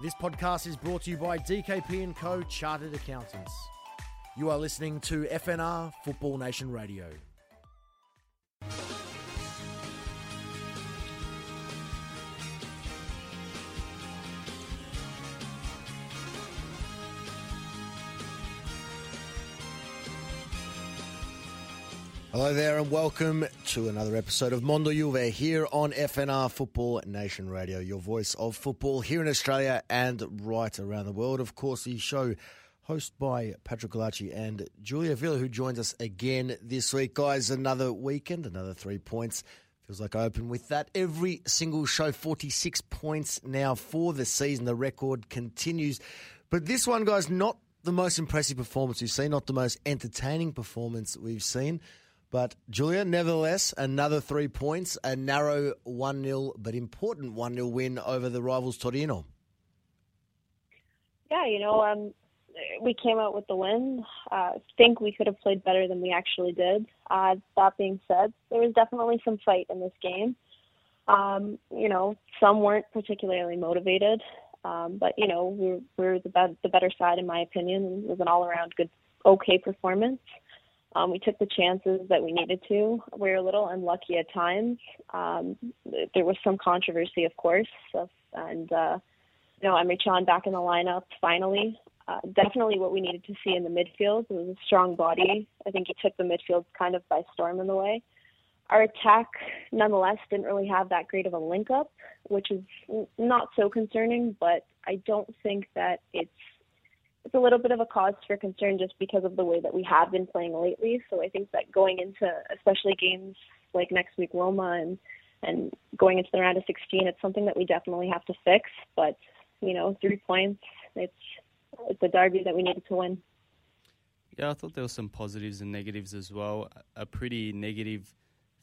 This podcast is brought to you by DKP & Co. Chartered Accountants. You are listening to FNR Football Nation Radio. Hello there and welcome to another episode of Mondo Juve here on FNR Football Nation Radio, your voice of football here in Australia and right around the world. Of course, the show hosted by Patrick Galacci and Julia Villa, who joins us again this week. Guys, another weekend, another three points. Feels like I open with that every single show. 46 points now for the season. The record continues. But this one, guys, not the most impressive performance we've seen, not the most entertaining performance we've seen. But Julia, nevertheless, another three points, a narrow 1 0, but important 1 0 win over the rivals Torino. Yeah, you know, um, we came out with the win. I uh, think we could have played better than we actually did. Uh, that being said, there was definitely some fight in this game. Um, you know, some weren't particularly motivated, um, but you know, we were, we're the, be- the better side in my opinion. It was an all-around good, okay performance. Um, we took the chances that we needed to. We were a little unlucky at times. Um, there was some controversy, of course, so, and uh, you know, Emre Can back in the lineup finally. Uh, definitely what we needed to see in the midfield. It was a strong body. I think he took the midfield kind of by storm in the way. Our attack, nonetheless, didn't really have that great of a link up, which is not so concerning. But I don't think that it's it's a little bit of a cause for concern just because of the way that we have been playing lately. So I think that going into especially games like next week Roma and and going into the round of 16, it's something that we definitely have to fix. But you know, three points, it's it's a derby that we needed to win. Yeah, I thought there were some positives and negatives as well. A pretty negative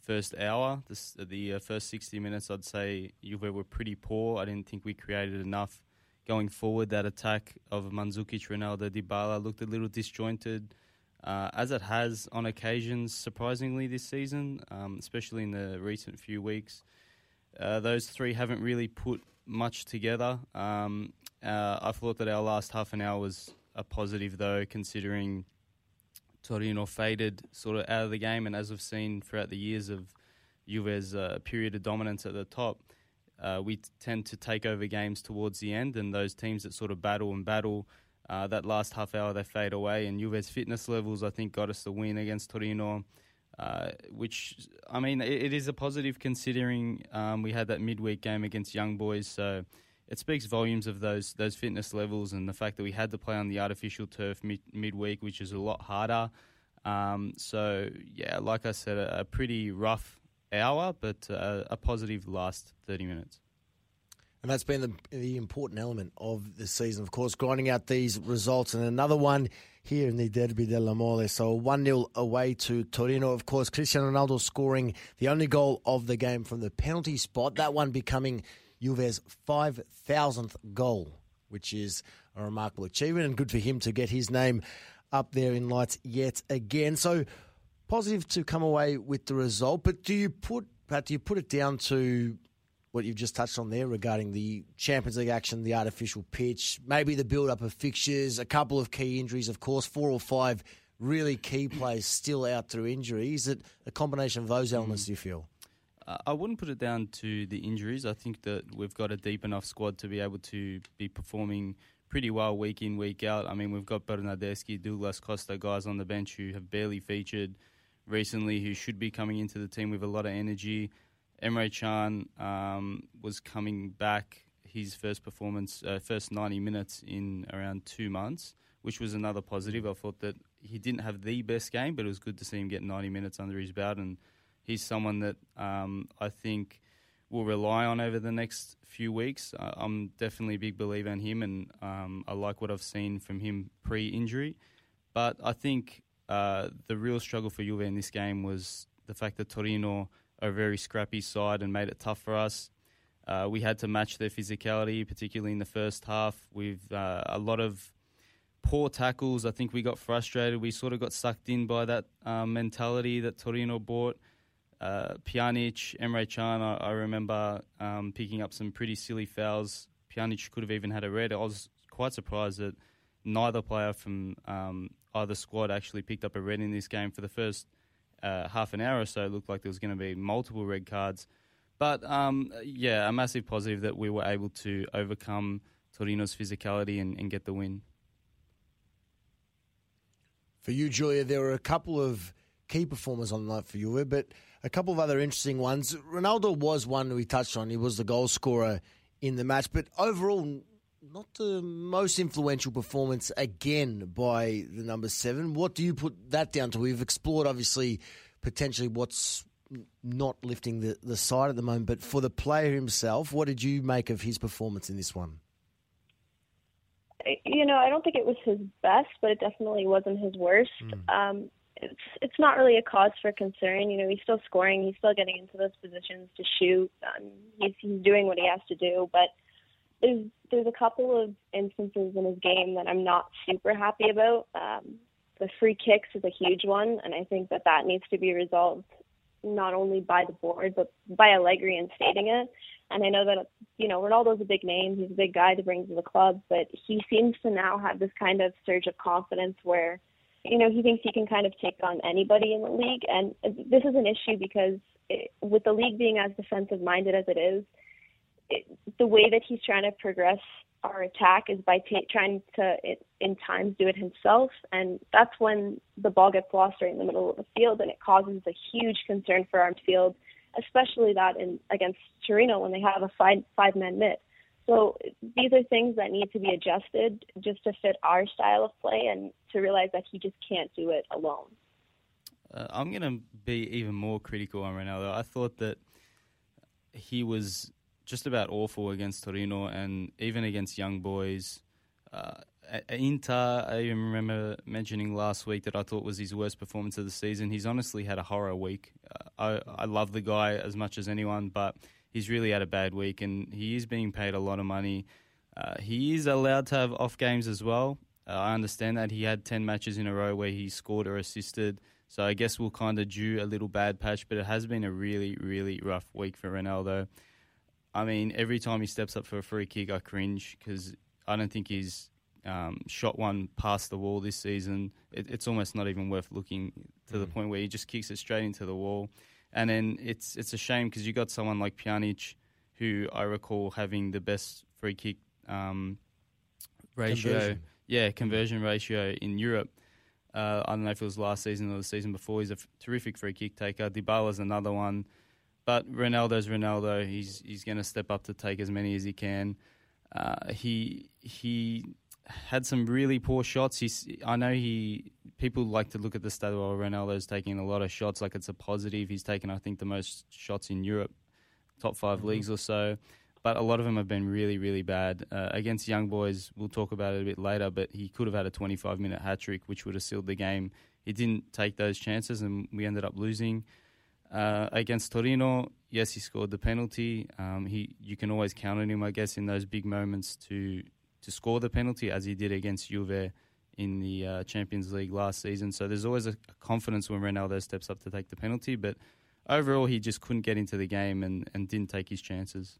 first hour, the, the uh, first 60 minutes, I'd say Juve were pretty poor. I didn't think we created enough going forward, that attack of Mandzukic, Ronaldo, Dybala looked a little disjointed, uh, as it has on occasions, surprisingly, this season, um, especially in the recent few weeks. Uh, those three haven't really put much together. Um, uh, I thought that our last half an hour was a positive, though, considering Torino faded sort of out of the game, and as we've seen throughout the years of Juve's uh, period of dominance at the top, uh, we tend to take over games towards the end, and those teams that sort of battle and battle, uh, that last half hour they fade away. And Juve's fitness levels, I think, got us the win against Torino, uh, which I mean, it, it is a positive considering um, we had that midweek game against Young Boys. So it speaks volumes of those those fitness levels and the fact that we had to play on the artificial turf mid, midweek, which is a lot harder. Um, so yeah, like I said, a, a pretty rough hour, but uh, a positive last 30 minutes. And that's been the, the important element of the season, of course, grinding out these results. And another one here in the Derby della Mole. So 1 0 away to Torino. Of course, Cristiano Ronaldo scoring the only goal of the game from the penalty spot. That one becoming Juve's 5,000th goal, which is a remarkable achievement and good for him to get his name up there in lights yet again. So positive to come away with the result, but do you put Pat, do you put it down to what you've just touched on there regarding the Champions League action, the artificial pitch, maybe the build up of fixtures, a couple of key injuries, of course, four or five really key players still out through injury. Is it a combination of those elements, mm. do you feel? Uh, I wouldn't put it down to the injuries. I think that we've got a deep enough squad to be able to be performing pretty well week in, week out. I mean, we've got Bernardeschi, Douglas Costa, guys on the bench who have barely featured recently who should be coming into the team with a lot of energy. Emre Can um, was coming back his first performance, uh, first 90 minutes in around two months, which was another positive. I thought that he didn't have the best game, but it was good to see him get 90 minutes under his belt. And he's someone that um, I think will rely on over the next few weeks. I'm definitely a big believer in him, and um, I like what I've seen from him pre injury. But I think uh, the real struggle for Juve in this game was the fact that Torino are a very scrappy side and made it tough for us. Uh, we had to match their physicality, particularly in the first half, with uh, a lot of poor tackles. I think we got frustrated. We sort of got sucked in by that um, mentality that Torino brought. Uh, Pjanic, Emre Can, I, I remember um, picking up some pretty silly fouls. Pjanic could have even had a red. I was quite surprised that neither player from um, either squad actually picked up a red in this game. For the first uh, half an hour or so, it looked like there was going to be multiple red cards. But um, yeah, a massive positive that we were able to overcome Torino's physicality and, and get the win. For you, Julia, there were a couple of key performers on the night for you, but a couple of other interesting ones. Ronaldo was one we touched on. He was the goal scorer in the match, but overall, not the most influential performance again by the number seven. What do you put that down to? We've explored, obviously, potentially what's not lifting the, the side at the moment, but for the player himself, what did you make of his performance in this one? You know, I don't think it was his best, but it definitely wasn't his worst. Mm. Um, it's it's not really a cause for concern. You know, he's still scoring. He's still getting into those positions to shoot. Um, he's he's doing what he has to do. But there's there's a couple of instances in his game that I'm not super happy about. Um, the free kicks is a huge one, and I think that that needs to be resolved not only by the board but by Allegri and instating it. And I know that you know Ronaldo's a big name; he's a big guy to bring to the club, but he seems to now have this kind of surge of confidence where you know, he thinks he can kind of take on anybody in the league. And this is an issue because it, with the league being as defensive minded as it is, the way that he's trying to progress our attack is by t- trying to, in times, do it himself. And that's when the ball gets lost right in the middle of the field, and it causes a huge concern for our field, especially that in against Torino when they have a five five man mid. So these are things that need to be adjusted just to fit our style of play and to realize that he just can't do it alone. Uh, I'm going to be even more critical on Ronaldo. I thought that he was just about awful against Torino and even against young boys. Uh, Inter, I even remember mentioning last week that I thought was his worst performance of the season. He's honestly had a horror week. Uh, I, I love the guy as much as anyone, but he's really had a bad week, and he is being paid a lot of money. Uh, he is allowed to have off games as well. Uh, I understand that he had 10 matches in a row where he scored or assisted. So I guess we'll kind of do a little bad patch, but it has been a really, really rough week for Ronaldo. I mean, every time he steps up for a free kick, I cringe because I don't think he's um, shot one past the wall this season. It, it's almost not even worth looking to the mm. point where he just kicks it straight into the wall. And then it's it's a shame because you got someone like Pjanic, who I recall having the best free kick um, ratio, conversion. yeah, conversion ratio in Europe. Uh, I don't know if it was last season or the season before. He's a f- terrific free kick taker. Dybala's another one, but Ronaldo's Ronaldo. He's he's going to step up to take as many as he can. Uh, he he had some really poor shots. He's, I know he people like to look at the stat of Ronaldo's taking a lot of shots like it's a positive. He's taken, I think, the most shots in Europe, top 5 mm-hmm. leagues or so. But a lot of them have been really, really bad. Uh, against young boys, we'll talk about it a bit later, but he could have had a 25 minute hat trick, which would have sealed the game. He didn't take those chances, and we ended up losing. Uh, against Torino, yes, he scored the penalty. Um, he, you can always count on him, I guess, in those big moments to to score the penalty as he did against Juve in the uh, Champions League last season. So there's always a confidence when Ronaldo steps up to take the penalty, but overall he just couldn't get into the game and, and didn't take his chances.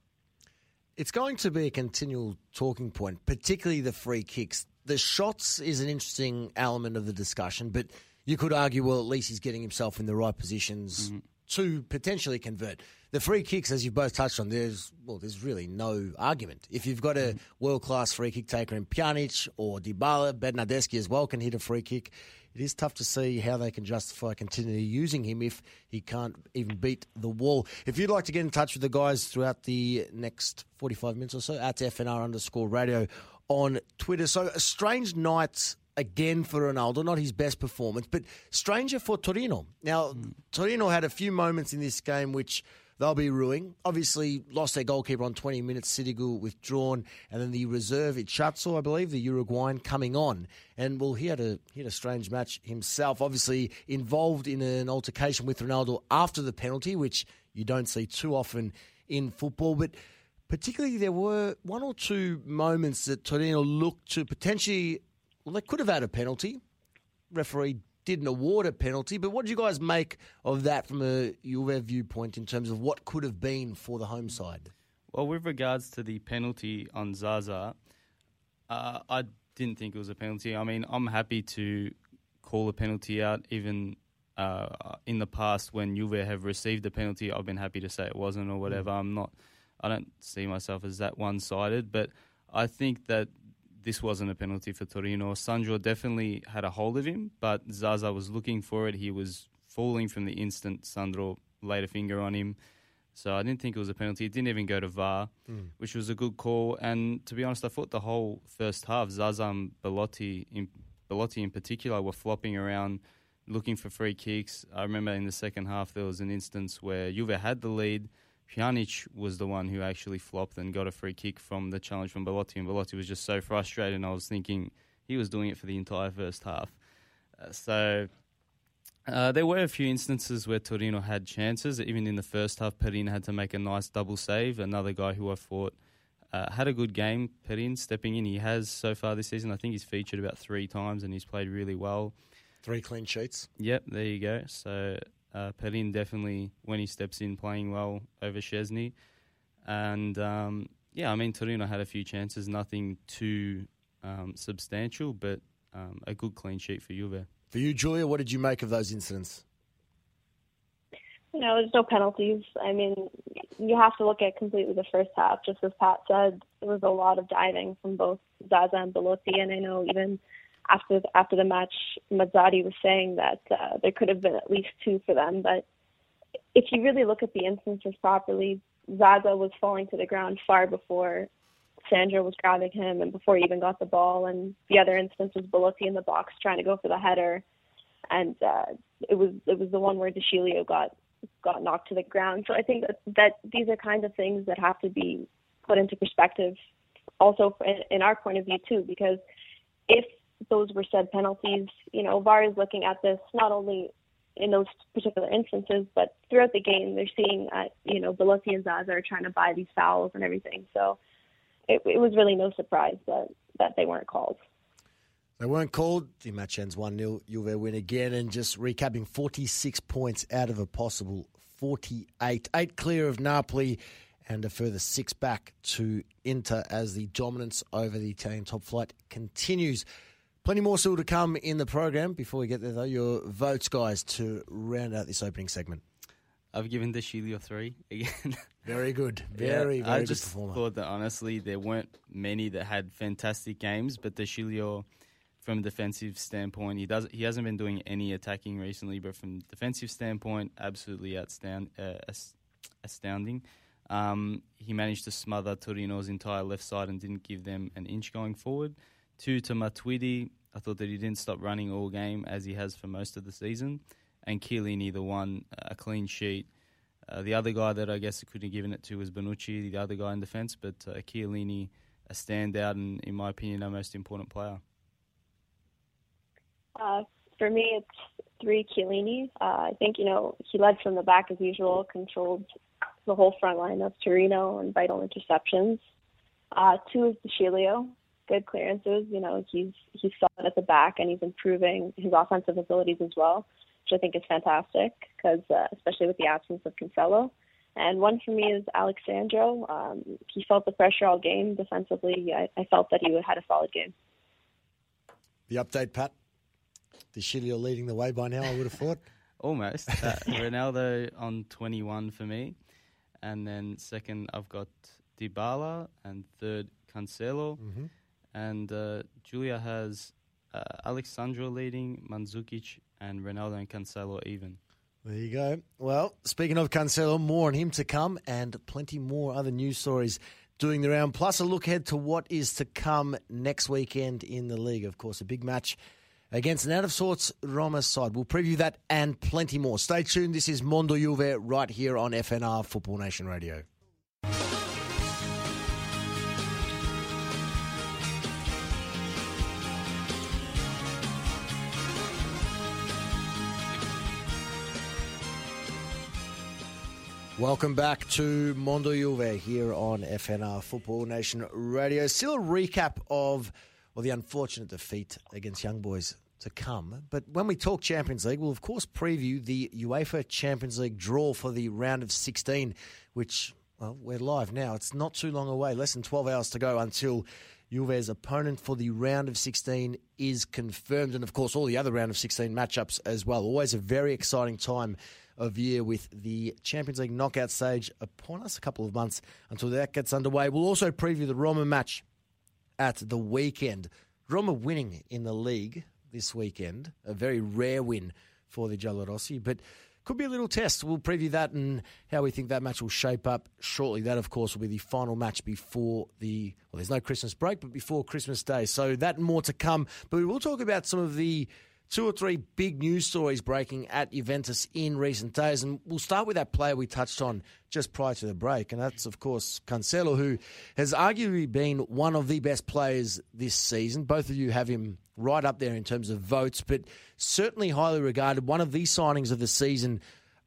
It's going to be a continual talking point, particularly the free kicks. The shots is an interesting element of the discussion, but you could argue, well, at least he's getting himself in the right positions mm-hmm. To potentially convert the free kicks, as you've both touched on, there's well, there's really no argument. If you've got a mm. world class free kick taker in Pjanic or Dybala, Bernardeschi as well can hit a free kick. It is tough to see how they can justify continually using him if he can't even beat the wall. If you'd like to get in touch with the guys throughout the next 45 minutes or so, at FNR underscore radio on Twitter. So a strange night again for Ronaldo, not his best performance, but stranger for Torino. Now, mm. Torino had a few moments in this game which they'll be ruining. Obviously, lost their goalkeeper on 20 minutes. Sirigu withdrawn, and then the reserve Ichazo, I believe, the Uruguayan, coming on. And well, he had a he had a strange match himself. Obviously, involved in an altercation with Ronaldo after the penalty, which you don't see too often in football, but. Particularly, there were one or two moments that Torino looked to potentially, well, they could have had a penalty. Referee didn't award a penalty. But what do you guys make of that from a Juve viewpoint in terms of what could have been for the home side? Well, with regards to the penalty on Zaza, uh, I didn't think it was a penalty. I mean, I'm happy to call a penalty out, even uh, in the past when Juve have received a penalty. I've been happy to say it wasn't or whatever. Mm. I'm not. I don't see myself as that one-sided, but I think that this wasn't a penalty for Torino. Sandro definitely had a hold of him, but Zaza was looking for it. He was falling from the instant Sandro laid a finger on him. So I didn't think it was a penalty. It didn't even go to VAR, mm. which was a good call. And to be honest, I thought the whole first half, Zazam, Belotti, in, Belotti in particular, were flopping around looking for free kicks. I remember in the second half there was an instance where Juve had the lead. Pjanic was the one who actually flopped and got a free kick from the challenge from Belotti, and Belotti was just so frustrated. And I was thinking he was doing it for the entire first half. Uh, so uh, there were a few instances where Torino had chances. Even in the first half, Perin had to make a nice double save. Another guy who I thought uh, had a good game, Perin, stepping in. He has so far this season. I think he's featured about three times and he's played really well. Three clean sheets. Yep, there you go. So uh, Perin definitely, when he steps in, playing well over Szczesny. And um, yeah, I mean, Torino had a few chances, nothing too um, substantial, but um, a good clean sheet for Juve. For you, Julia, what did you make of those incidents? You know, there's no penalties. I mean, you have to look at completely the first half. Just as Pat said, there was a lot of diving from both Zaza and Belotti, and I know even after after the match, Mazzarri was saying that uh, there could have been at least two for them. But if you really look at the instances properly, Zaza was falling to the ground far before Sandro was grabbing him and before he even got the ball. And the other instance was Belotti in the box trying to go for the header, and uh, it was it was the one where De Sciglio got got knocked to the ground. So I think that that these are kind of things that have to be put into perspective, also in our point of view too, because if those were said penalties, you know, VAR is looking at this not only in those particular instances, but throughout the game, they're seeing, uh, you know, Belotti and Zaza are trying to buy these fouls and everything. So it, it was really no surprise that, that they weren't called. They weren't called. The match ends 1 0. Juve win again. And just recapping 46 points out of a possible 48. Eight clear of Napoli and a further six back to Inter as the dominance over the Italian top flight continues. Plenty more still to come in the program. Before we get there, though, your votes, guys, to round out this opening segment. I've given De Sciglio three again. Very good. Very, yeah, very I just performer. thought that honestly there weren't many that had fantastic games, but De Sciglio, from a defensive standpoint, he does he hasn't been doing any attacking recently, but from defensive standpoint, absolutely outstanding. Uh, astounding. Um, he managed to smother Torino's entire left side and didn't give them an inch going forward. Two to Matuidi. I thought that he didn't stop running all game as he has for most of the season and Chiellini, the one uh, a clean sheet. Uh, the other guy that I guess I could have given it to was Bonucci, the other guy in defence, but uh, Chiellini, a standout and, in my opinion, our most important player. Uh, for me, it's three Chiellini. Uh, I think, you know, he led from the back as usual, controlled the whole front line of Torino and vital interceptions. Uh, two is De Sciglio, good clearances. You know, he's he's solid at the back and he's improving his offensive abilities as well which I think is fantastic because uh, especially with the absence of Cancelo. And one for me is Alex Sandro. Um, he felt the pressure all game defensively. I, I felt that he had a solid game. The update, Pat. De Sciglio leading the way by now. I would have thought. Almost. Uh, Ronaldo on 21 for me, and then second I've got Dybala, and third Cancelo, mm-hmm. And uh, Julia has uh, Alex Sandro leading, Mandzukic and Ronaldo and Cancelo even. There you go. Well, speaking of Cancelo, more on him to come and plenty more other news stories doing the round. Plus, a look ahead to what is to come next weekend in the league. Of course, a big match against an out of sorts Roma side. We'll preview that and plenty more. Stay tuned. This is Mondo Juve right here on FNR Football Nation Radio. Welcome back to Mondo Juve here on FNR Football Nation Radio. Still a recap of well, the unfortunate defeat against Young Boys to come. But when we talk Champions League, we'll of course preview the UEFA Champions League draw for the round of 16, which well, we're live now. It's not too long away, less than 12 hours to go until Juve's opponent for the round of 16 is confirmed. And of course, all the other round of 16 matchups as well. Always a very exciting time of year with the Champions League knockout stage upon us. A couple of months until that gets underway. We'll also preview the Roma match at the weekend. Roma winning in the league this weekend, a very rare win for the Giallorossi, but could be a little test. We'll preview that and how we think that match will shape up shortly. That, of course, will be the final match before the, well, there's no Christmas break, but before Christmas Day. So that more to come. But we will talk about some of the two or three big news stories breaking at Juventus in recent days. And we'll start with that player we touched on just prior to the break. And that's, of course, Cancelo, who has arguably been one of the best players this season. Both of you have him right up there in terms of votes, but certainly highly regarded. One of the signings of the season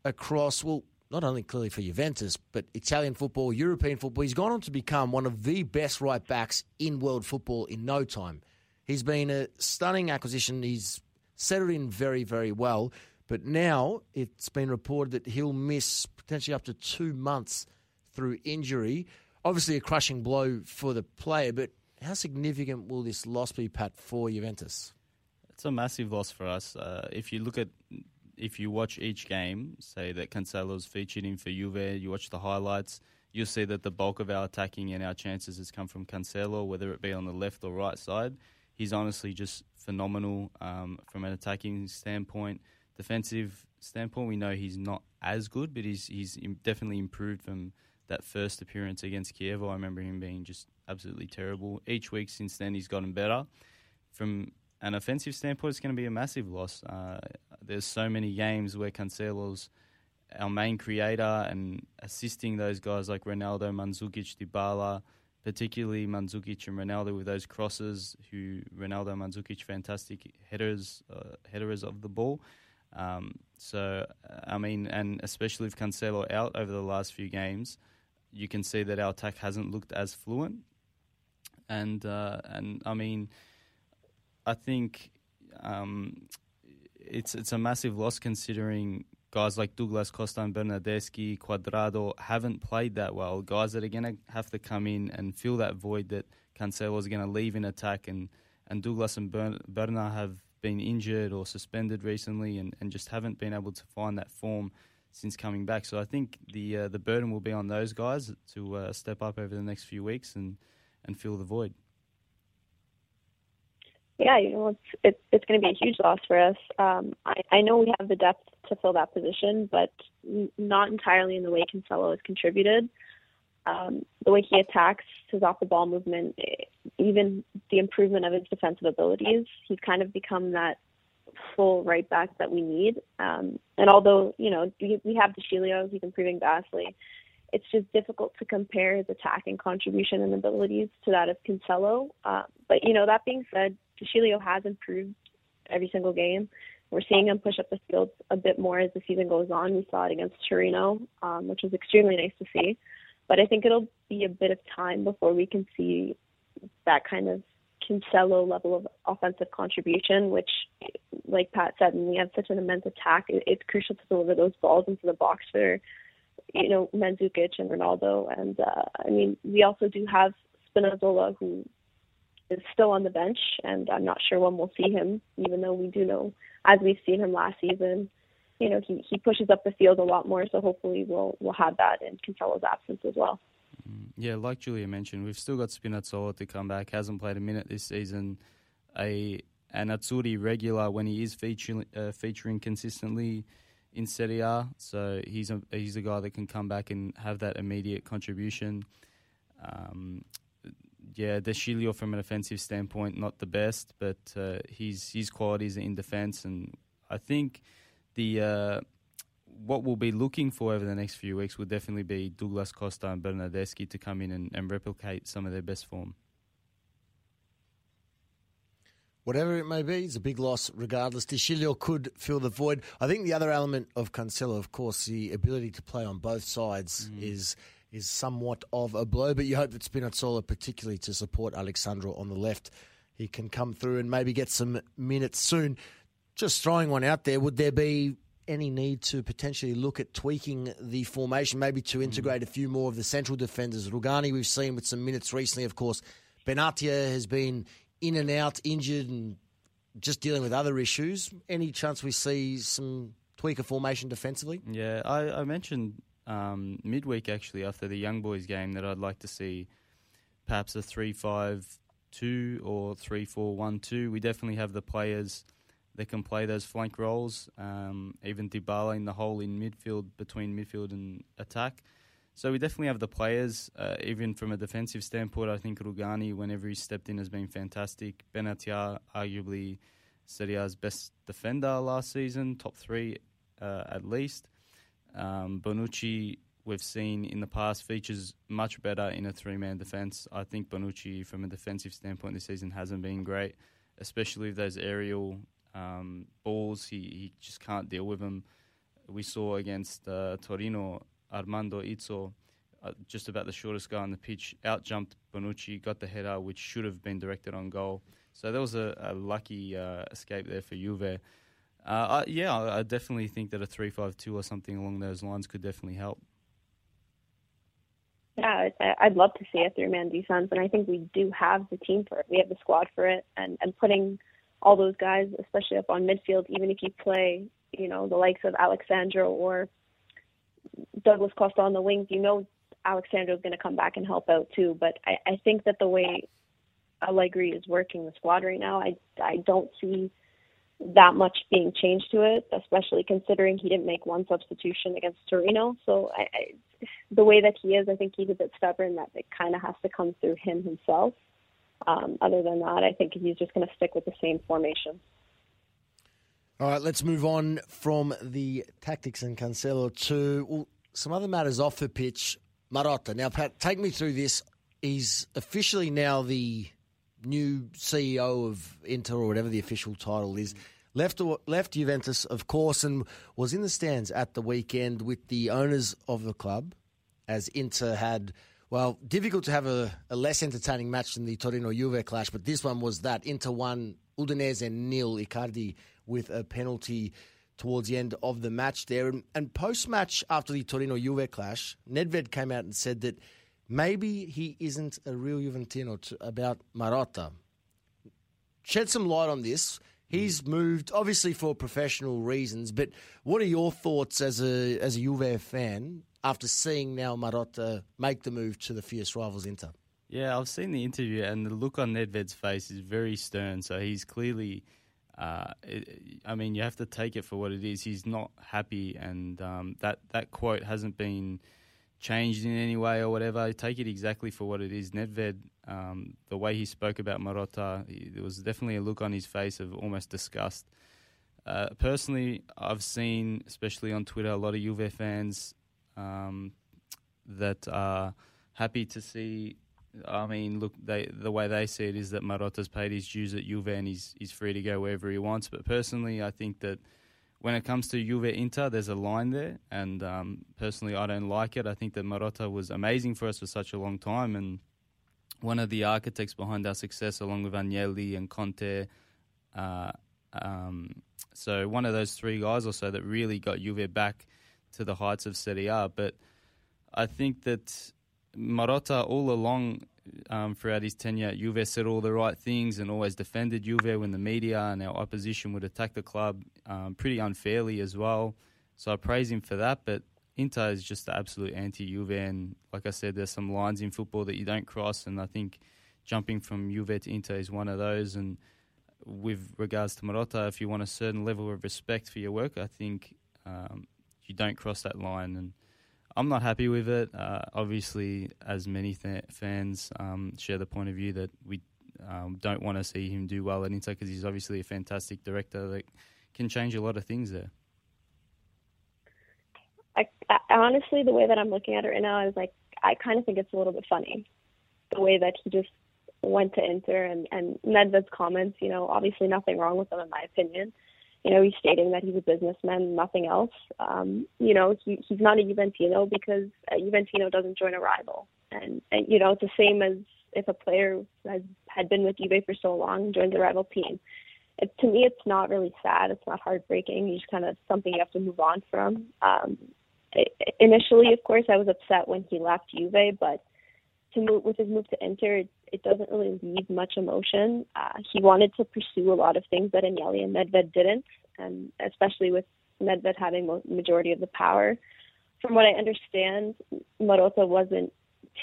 across, well, not only clearly for Juventus, but Italian football, European football. He's gone on to become one of the best right backs in world football in no time. He's been a stunning acquisition. He's settled in very, very well. But now it's been reported that he'll miss potentially up to two months through injury. Obviously, a crushing blow for the player, but how significant will this loss be, Pat, for Juventus? It's a massive loss for us. Uh, if you look at, if you watch each game, say that Cancelo's featured in for Juve, you watch the highlights, you'll see that the bulk of our attacking and our chances has come from Cancelo, whether it be on the left or right side. He's honestly just phenomenal um, from an attacking standpoint. Defensive standpoint, we know he's not as good, but he's he's definitely improved from that first appearance against Kiev. I remember him being just absolutely terrible. Each week since then, he's gotten better. From an offensive standpoint, it's going to be a massive loss. Uh, there's so many games where Cancelo's our main creator and assisting those guys like Ronaldo, Mandzukic, Dybala, particularly Mandzukic and Ronaldo with those crosses. Who Ronaldo, Mandzukic, fantastic headers, uh, headers of the ball. Um, so I mean, and especially with Cancelo out over the last few games, you can see that our attack hasn't looked as fluent. And uh, and I mean, I think um, it's it's a massive loss considering guys like Douglas Costa and Bernardeschi, Cuadrado haven't played that well. Guys that are going to have to come in and fill that void that Cancelo is going to leave in attack, and, and Douglas and Berna have been injured or suspended recently, and, and just haven't been able to find that form since coming back. So I think the uh, the burden will be on those guys to uh, step up over the next few weeks and and fill the void. Yeah, you know, it's it's, it's going to be a huge loss for us. Um, I, I know we have the depth to fill that position, but not entirely in the way Cancelo has contributed. Um, the way he attacks his off the ball movement, even the improvement of his defensive abilities, he's kind of become that full right back that we need. Um, and although you know we, we have De he's improving vastly it's just difficult to compare his attacking contribution and abilities to that of Cancelo. Uh, but you know, that being said, De has improved every single game. We're seeing him push up the field a bit more as the season goes on. We saw it against Torino, um, which was extremely nice to see. But I think it'll be a bit of time before we can see that kind of Cancelo level of offensive contribution, which, like Pat said, when we have such an immense attack, it's crucial to deliver those balls into the box for you know, Mandzukic and Ronaldo. And uh, I mean, we also do have Spinazzola, who is still on the bench, and I'm not sure when we'll see him, even though we do know, as we've seen him last season, you know, he, he pushes up the field a lot more. So hopefully we'll we'll have that in Cancelo's absence as well. Mm, yeah, like Julia mentioned, we've still got Spinazzola to come back. Hasn't played a minute this season. A an Azzurri regular when he is featuring uh, featuring consistently in Serie A, so he's a he's a guy that can come back and have that immediate contribution. Um, yeah, De Sciglio from an offensive standpoint, not the best, but uh, his his qualities in defence, and I think the uh, what we'll be looking for over the next few weeks will definitely be Douglas Costa and Bernardeschi to come in and, and replicate some of their best form whatever it may be, it's a big loss regardless. De Sciglio could fill the void. I think the other element of Cancelo, of course, the ability to play on both sides mm. is is somewhat of a blow, but you hope that Spinazzola, particularly to support Alex Sandro on the left, he can come through and maybe get some minutes soon. Just throwing one out there, would there be any need to potentially look at tweaking the formation, maybe to integrate a few more of the central defenders? Rugani, we've seen with some minutes recently, of course. Benatia has been in and out, injured, and just dealing with other issues. Any chance we see some tweak of formation defensively? Yeah, I, I mentioned um, midweek actually after the Young Boys game that I'd like to see perhaps a 3 5 2 or 3 4 1 2. We definitely have the players that can play those flank roles, um, even Dybala in the hole in midfield between midfield and attack. So we definitely have the players, uh, even from a defensive standpoint. I think Rugani, whenever he stepped in, has been fantastic. Benatia, arguably Serie A's best defender last season, top three uh, at least. Um, Bonucci, we've seen in the past, features much better in a three man defence. I think Bonucci, from a defensive standpoint this season, hasn't been great, especially with those aerial um, balls. He, he just can't deal with them. We saw against uh, Torino, Armando Izzo, uh, just about the shortest guy on the pitch, out jumped Bonucci, got the header, which should have been directed on goal. So there was a, a lucky uh, escape there for Juve. Uh, I, yeah, I definitely think that a three-five-two or something along those lines could definitely help. Yeah, I'd love to see a three-man defense, and I think we do have the team for it. We have the squad for it, and and putting all those guys, especially up on midfield, even if you play, you know, the likes of Alex Sandro or Douglas Costa on the wings, you know Alex Sandro is going to come back and help out too. But I, I think that the way Allegri is working the squad right now, I I don't see that much being changed to it, especially considering he didn't make one substitution against Torino. So I, I, the way that he is, I think he's a bit stubborn. That it kind of has to come through him himself. Um, other than that, I think he's just going to stick with the same formation. All right, let's move on from the tactics and Cancelo to well, some other matters off the pitch. Marotta. Now, Pat, take me through this. He's officially now the new CEO of Inter or whatever the official title is. Left left Juventus, of course, and was in the stands at the weekend with the owners of the club, as Inter had. Well, difficult to have a, a less entertaining match than the Torino Juve clash, but this one was that Inter won Udinese and nil Icardi with a penalty towards the end of the match there. And, and post match after the Torino Juve clash, Nedved came out and said that maybe he isn't a real Juventino to, about Marotta. Shed some light on this. He's moved, obviously for professional reasons, but what are your thoughts as a as a Juve fan after seeing now Marotta make the move to the fierce rivals Inter? Yeah, I've seen the interview, and the look on Nedved's face is very stern. So he's clearly, uh, it, I mean, you have to take it for what it is. He's not happy, and um, that that quote hasn't been changed in any way or whatever. Take it exactly for what it is. Nedved, um, the way he spoke about Marotta, there was definitely a look on his face of almost disgust. Uh, personally, I've seen, especially on Twitter, a lot of Juve fans um, that are happy to see. I mean, look, they, the way they see it is that Marotta's paid his dues at Juve and he's, he's free to go wherever he wants. But personally, I think that when it comes to Juve Inter, there's a line there, and um, personally, I don't like it. I think that Marotta was amazing for us for such a long time, and one of the architects behind our success, along with Agnelli and Conte. Uh, um, so one of those three guys or so that really got Juve back to the heights of Serie A. But I think that Marotta all along um, throughout his tenure at Juve said all the right things and always defended Juve when the media and our opposition would attack the club um, pretty unfairly as well. So I praise him for that. But Inter is just the absolute anti-Juve, and like I said, there's some lines in football that you don't cross, and I think jumping from Juve to Inter is one of those. And with regards to Marotta, if you want a certain level of respect for your work, I think um, you don't cross that line and I'm not happy with it. Uh, obviously, as many th- fans um, share the point of view that we um, don't want to see him do well at Inter because he's obviously a fantastic director that can change a lot of things there. I, I, honestly, the way that I'm looking at it right now is like I kind of think it's a little bit funny, the way that he just went to Inter and and Nedved's comments. You know, obviously nothing wrong with them in my opinion you know, he's stating that he's a businessman, nothing else. Um, you know, he, he's not a Juventino because a Juventino doesn't join a rival. And, and, you know, it's the same as if a player has had been with Juve for so long, joins a rival team. it, to me, it's not really sad. It's not heartbreaking. Just kind of something you have to move on from. Um, it, initially, of course, I was upset when he left Juve, but to move with his move to Inter, it, it doesn't really leave much emotion. Uh, he wanted to pursue a lot of things that Agnelli and Nedved didn't, and especially with Nedved having the majority of the power. From what I understand, Marotta wasn't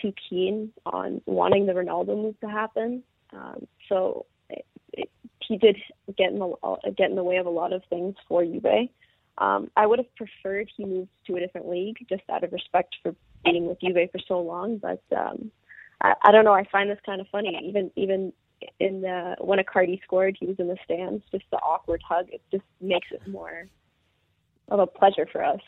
too keen on wanting the Ronaldo move to happen. Um, so it, it, he did get in the get in the way of a lot of things for Juve. Um, I would have preferred he moved to a different league, just out of respect for being with Juve for so long. But um, I, I don't know. I find this kind of funny. Even even in the when Icardi scored, he was in the stands. Just the awkward hug. It just makes it more of a pleasure for us.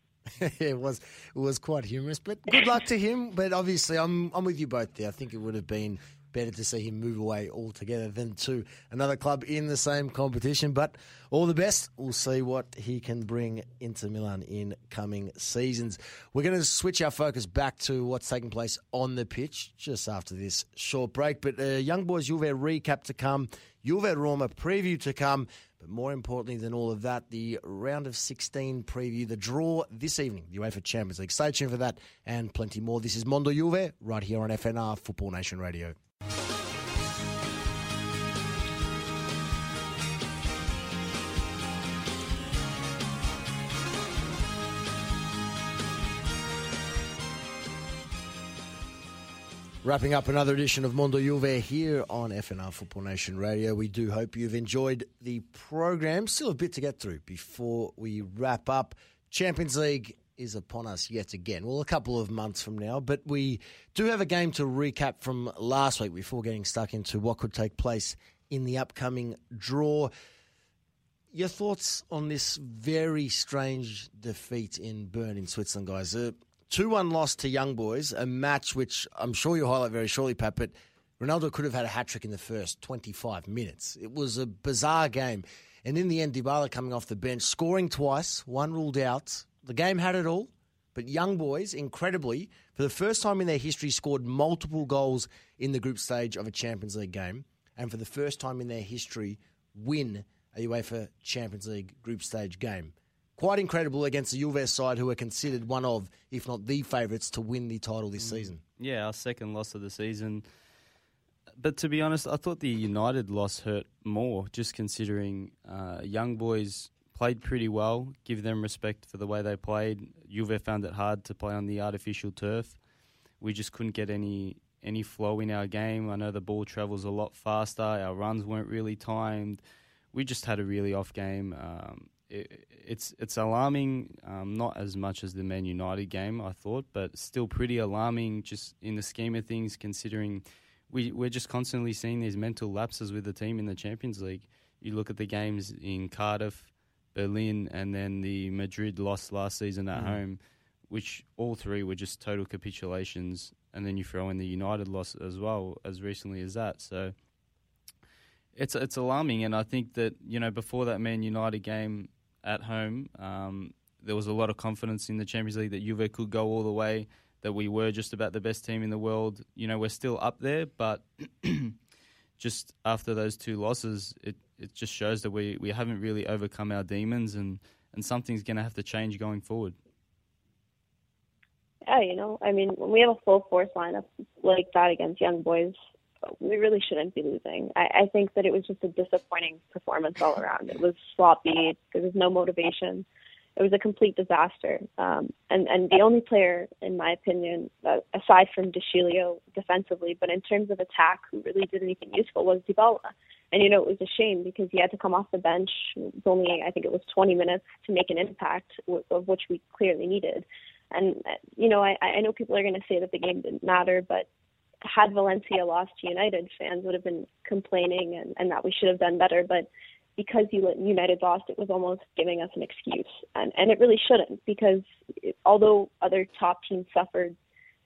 it was it was quite humorous, but good luck to him. But obviously, I'm I'm with you both there. I think it would have been better to see him move away altogether than to another club in the same competition. But all the best. We'll see what he can bring into Milan in coming seasons. We're going to switch our focus back to what's taking place on the pitch just after this short break. But uh, Young Boys Juve recap to come, Juve Roma preview to come. But more importantly than all of that, the round of 16 preview, the draw this evening, the UEFA Champions League. Stay tuned for that and plenty more. This is Mondo Juve right here on FNR Football Nation Radio. Wrapping up another edition of Mondo Juve here on FNR Football Nation Radio. We do hope you've enjoyed the program. Still a bit to get through before we wrap up. Champions League is upon us yet again. Well, a couple of months from now, but we do have a game to recap from last week before getting stuck into what could take place in the upcoming draw. Your thoughts on this very strange defeat in Bern in Switzerland, guys? Uh, 2 1 loss to Young Boys, a match which I'm sure you'll highlight very shortly, Pat, but Ronaldo could have had a hat trick in the first 25 minutes. It was a bizarre game. And in the end, Dybala coming off the bench, scoring twice, one ruled out. The game had it all, but Young Boys, incredibly, for the first time in their history, scored multiple goals in the group stage of a Champions League game. And for the first time in their history, win a UEFA Champions League group stage game quite incredible against the Juve side, who are considered one of, if not the favourites, to win the title this mm. season. Yeah, our second loss of the season. But to be honest, I thought the United loss hurt more, just considering uh, young boys played pretty well. Give them respect for the way they played. Juve found it hard to play on the artificial turf. We just couldn't get any any flow in our game. I know the ball travels a lot faster. Our runs weren't really timed. We just had a really off game. Um, it, it's it's alarming. Um, not as much as the Man United game, I thought, but still pretty alarming. Just in the scheme of things, considering we we're just constantly seeing these mental lapses with the team in the Champions League. You look at the games in Cardiff, Berlin, and then the Madrid loss last season at mm. home, which all three were just total capitulations. And then you throw in the United loss as well as recently as that. So it's it's alarming, and I think that you know before that Man United game, at home. Um, there was a lot of confidence in the Champions League that Juve could go all the way, that we were just about the best team in the world. You know, we're still up there, but just after those two losses, it, it just shows that we, we haven't really overcome our demons and, and something's going to have to change going forward. Yeah, you know, I mean, when we have a full force lineup like that against young boys, we really shouldn't be losing. I, I think that it was just a disappointing performance all around. It was sloppy. There was no motivation. It was a complete disaster. Um, and and the only player, in my opinion, uh, aside from De defensively, but in terms of attack, who really did anything useful was Dybala. And you know, it was a shame because he had to come off the bench. It was only, I think, it was 20 minutes to make an impact, of which we clearly needed. And you know, I, I know people are going to say that the game didn't matter, but had Valencia lost to United, fans would have been complaining and, and that we should have done better. But because United lost, it was almost giving us an excuse, and and it really shouldn't because it, although other top teams suffered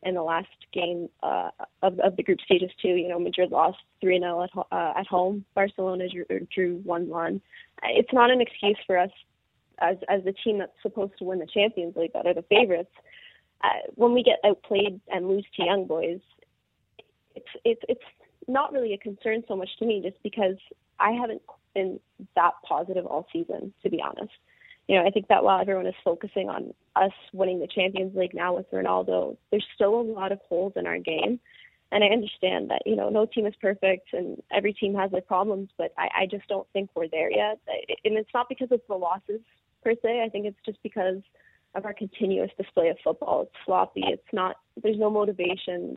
in the last game uh, of of the group stages too, you know Madrid lost three 0 at uh, at home, Barcelona drew, drew one one. It's not an excuse for us as as the team that's supposed to win the Champions League that are the favorites. Uh, when we get outplayed and lose to young boys, it's it's it's not really a concern so much to me, just because I haven't been that positive all season, to be honest. You know, I think that while everyone is focusing on us winning the Champions League now with Ronaldo, there's still a lot of holes in our game. And I understand that, you know, no team is perfect and every team has their problems, but I, I just don't think we're there yet. And it's not because of the losses per se. I think it's just because of our continuous display of football. It's sloppy. It's not. There's no motivation.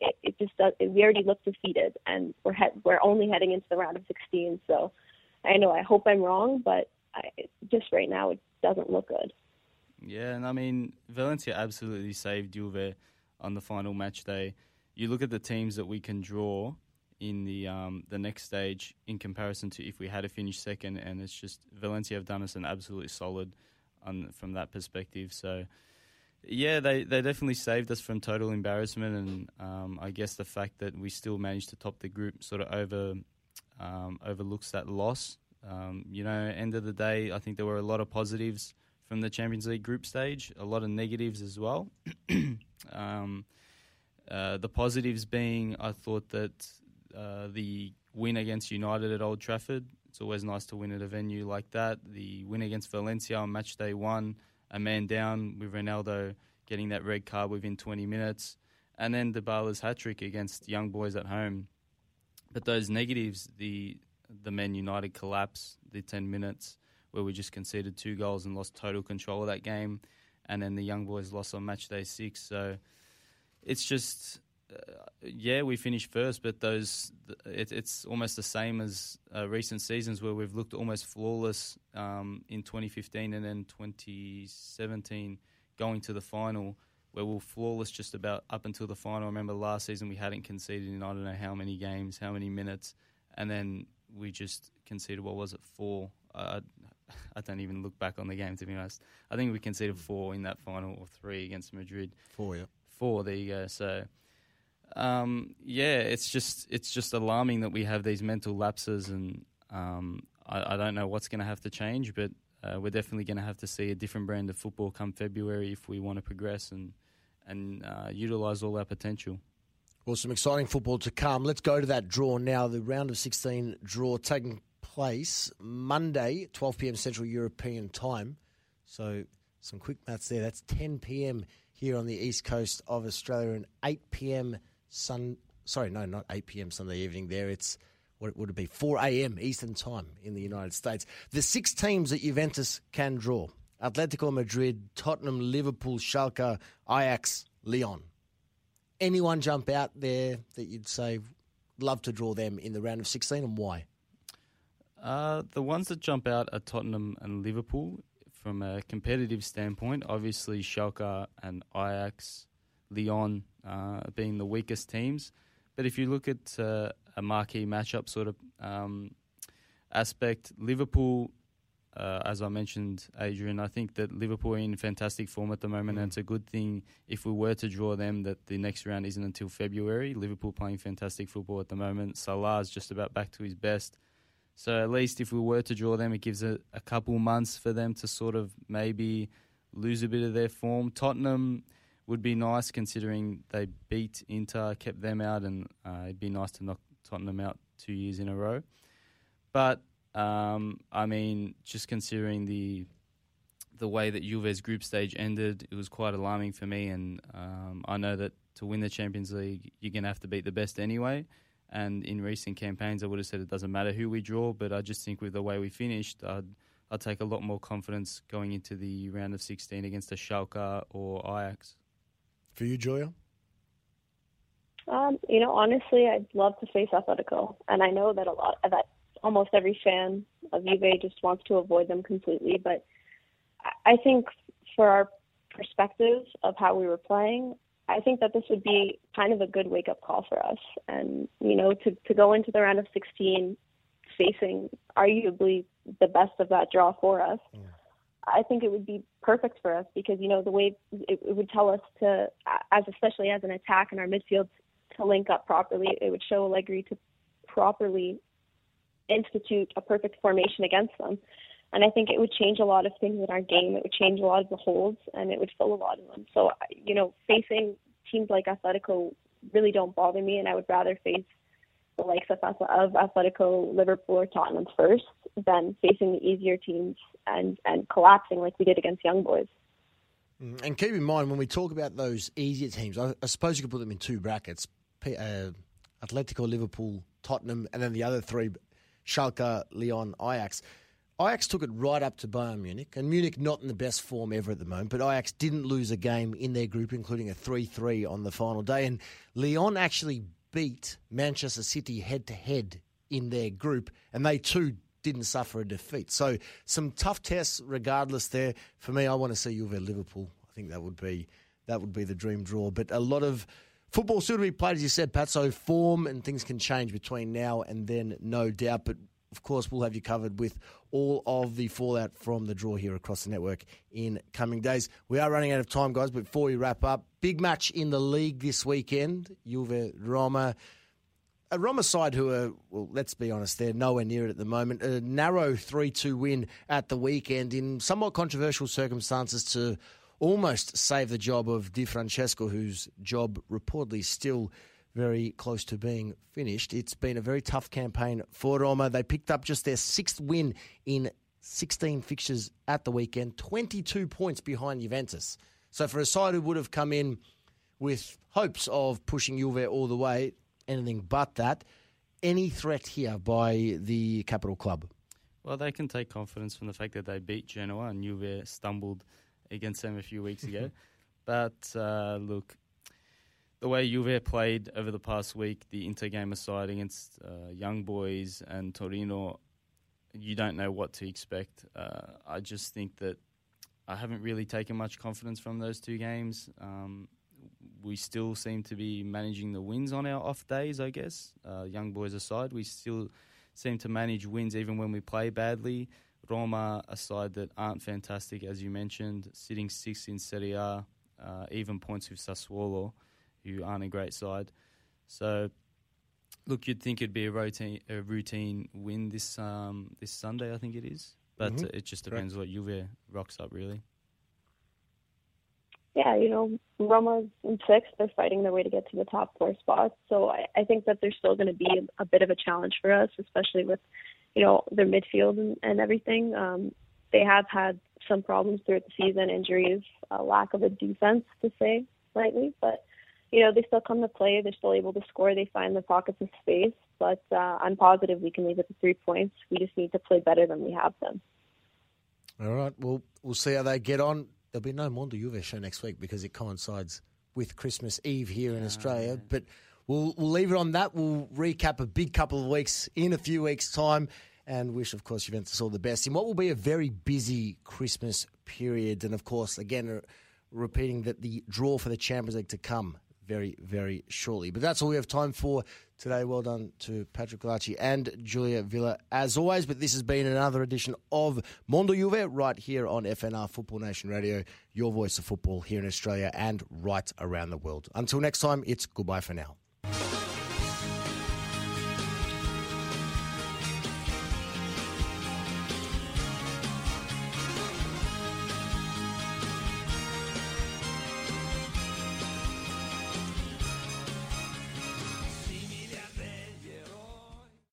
It, it just does. It, we already look defeated, and we're we're only heading into the round of 16. So, I know. I hope I'm wrong, but I, just right now, it doesn't look good. Yeah, and I mean Valencia absolutely saved Juve on the final match day. You look at the teams that we can draw in the um, the next stage in comparison to if we had to finish second, and it's just Valencia have done us an absolutely solid on from that perspective. So yeah, they, they definitely saved us from total embarrassment, and um, I guess the fact that we still managed to top the group sort of over um, overlooks that loss. Um, you know, end of the day, I think there were a lot of positives from the Champions League group stage, a lot of negatives as well. Um, uh, the positives being, I thought that uh, the win against United at Old Trafford. It's always nice to win at a venue like that. The win against Valencia on match day one, a man down with Ronaldo getting that red card within 20 minutes, and then Dybala's hat trick against Young Boys at home. But those negatives, the the Man United collapse, the 10 minutes where we just conceded two goals and lost total control of that game, and then the Young Boys lost on match day six. So it's just uh, yeah, we finished first, but those it, it's almost the same as uh, recent seasons where we've looked almost flawless um, in 2015 and then 2017 going to the final, where we are flawless just about up until the final. I remember last season we hadn't conceded in I don't know how many games, how many minutes, and then we just conceded what was it four. I, I don't even look back on the game to be honest. I think we conceded four in that final or three against Madrid. Four, yeah. Four. There you go. So um, yeah, it's just it's just alarming that we have these mental lapses, and um, I, I, don't know what's going to have to change, but uh, we're definitely going to have to see a different brand of football come February if we want to progress and and uh, utilize all our potential. Well, some exciting football to come. Let's go to that draw now. The round of 16 draw taking place Monday, 12 p.m. Central European time. So some quick maths there. That's 10 p.m. here on the east coast of Australia and 8 p.m. Sun. Sorry, no, not 8 p.m. Sunday evening. There, it's what it would it be? 4 a.m. Eastern Time in the United States. The six teams that Juventus can draw: Atletico Madrid, Tottenham, Liverpool, Schalke, Ajax, Lyon. Anyone jump out there that you'd say love to draw them in the round of 16, and why? Uh, the ones that jump out are Tottenham and Liverpool from a competitive standpoint. Obviously, Schalke and Ajax, Lyon uh, being the weakest teams. But if you look at uh, a marquee matchup sort of um, aspect, Liverpool, uh, as I mentioned, Adrian, I think that Liverpool are in fantastic form at the moment, mm. and it's a good thing if we were to draw them that the next round isn't until February. Liverpool playing fantastic football at the moment. Salah's just about back to his best. So at least if we were to draw them, it gives a, a couple months for them to sort of maybe lose a bit of their form. Tottenham would be nice considering they beat Inter, kept them out, and uh, it'd be nice to knock Tottenham out two years in a row. But um, I mean, just considering the the way that Juve's group stage ended, it was quite alarming for me. And um, I know that to win the Champions League, you're going to have to beat the best anyway. And in recent campaigns, I would have said it doesn't matter who we draw, but I just think with the way we finished, I'd, I'd take a lot more confidence going into the round of 16 against a Schalke or Ajax. For you, Julia? Um, you know, honestly, I'd love to face Atletico, and I know that a lot that almost every fan of Juve just wants to avoid them completely. But I think for our perspective of how we were playing, I think that this would be kind of a good wake up call for us, and you know, to to go into the round of 16 facing arguably the best of that draw for us. Yeah. I think it would be perfect for us because you know the way it, it would tell us to, as especially as an attack in our midfield, to link up properly. It would show Allegri to properly institute a perfect formation against them, and I think it would change a lot of things in our game. It would change a lot of the holds, and it would fill a lot of them. So you know, facing teams like Atletico really don't bother me, and I would rather face the likes of, of Atletico, Liverpool, or Tottenham first than facing the easier teams and, and collapsing like we did against Young Boys. Mm, and keep in mind, when we talk about those easier teams, I, I suppose you could put them in two brackets uh, Atletico, Liverpool, Tottenham, and then the other three Schalke, Lyon, Ajax. Ajax took it right up to Bayern Munich, and Munich not in the best form ever at the moment, but Ajax didn't lose a game in their group, including a 3 3 on the final day. And Lyon actually beat Manchester City head to head in their group, and they too didn't suffer a defeat. So some tough tests, regardless. There for me, I want to see you Juve Liverpool. I think that would be that would be the dream draw. But a lot of football still to be played, as you said, Pat. So form and things can change between now and then, no doubt. But of course, we'll have you covered with all of the fallout from the draw here across the network in coming days. We are running out of time, guys, but before we wrap up, big match in the league this weekend. Juve Roma. A Roma side who are, well, let's be honest, they're nowhere near it at the moment. A narrow 3 2 win at the weekend in somewhat controversial circumstances to almost save the job of Di Francesco, whose job reportedly still very close to being finished. It's been a very tough campaign for Roma. They picked up just their sixth win in 16 fixtures at the weekend, 22 points behind Juventus. So for a side who would have come in with hopes of pushing Juve all the way, anything but that, any threat here by the capital club? Well, they can take confidence from the fact that they beat Genoa and Juve stumbled against them a few weeks ago. but uh, look, the way Juve played over the past week, the Inter game aside against uh, Young Boys and Torino, you don't know what to expect. Uh, I just think that I haven't really taken much confidence from those two games. Um, we still seem to be managing the wins on our off days, I guess. Uh, young Boys aside, we still seem to manage wins even when we play badly. Roma, a side that aren't fantastic, as you mentioned, sitting sixth in Serie A, uh, even points with Sassuolo who aren't a great side. So, look, you'd think it'd be a routine a routine win this um, this Sunday, I think it is. But mm-hmm. it just depends what Juve rocks up, really. Yeah, you know, Roma's in sixth. They're fighting their way to get to the top four spots. So I, I think that there's still going to be a, a bit of a challenge for us, especially with, you know, their midfield and, and everything. Um, they have had some problems throughout the season, injuries, a lack of a defense, to say slightly. But you know, they still come to play. They're still able to score. They find the pockets of space. But uh, I'm positive we can leave it to three points. We just need to play better than we have done. All right. Well, we'll see how they get on. There'll be no Mondo Juve show next week because it coincides with Christmas Eve here in Australia. But we'll we'll leave it on that. We'll recap a big couple of weeks in a few weeks' time and wish, of course, Juventus all the best in what will be a very busy Christmas period. And, of course, again, repeating that the draw for the Champions League to come very, very shortly. But that's all we have time for today. Well done to Patrick Galacci and Julia Villa, as always. But this has been another edition of Mondo Juve right here on FNR Football Nation Radio, your voice of football here in Australia and right around the world. Until next time, it's goodbye for now.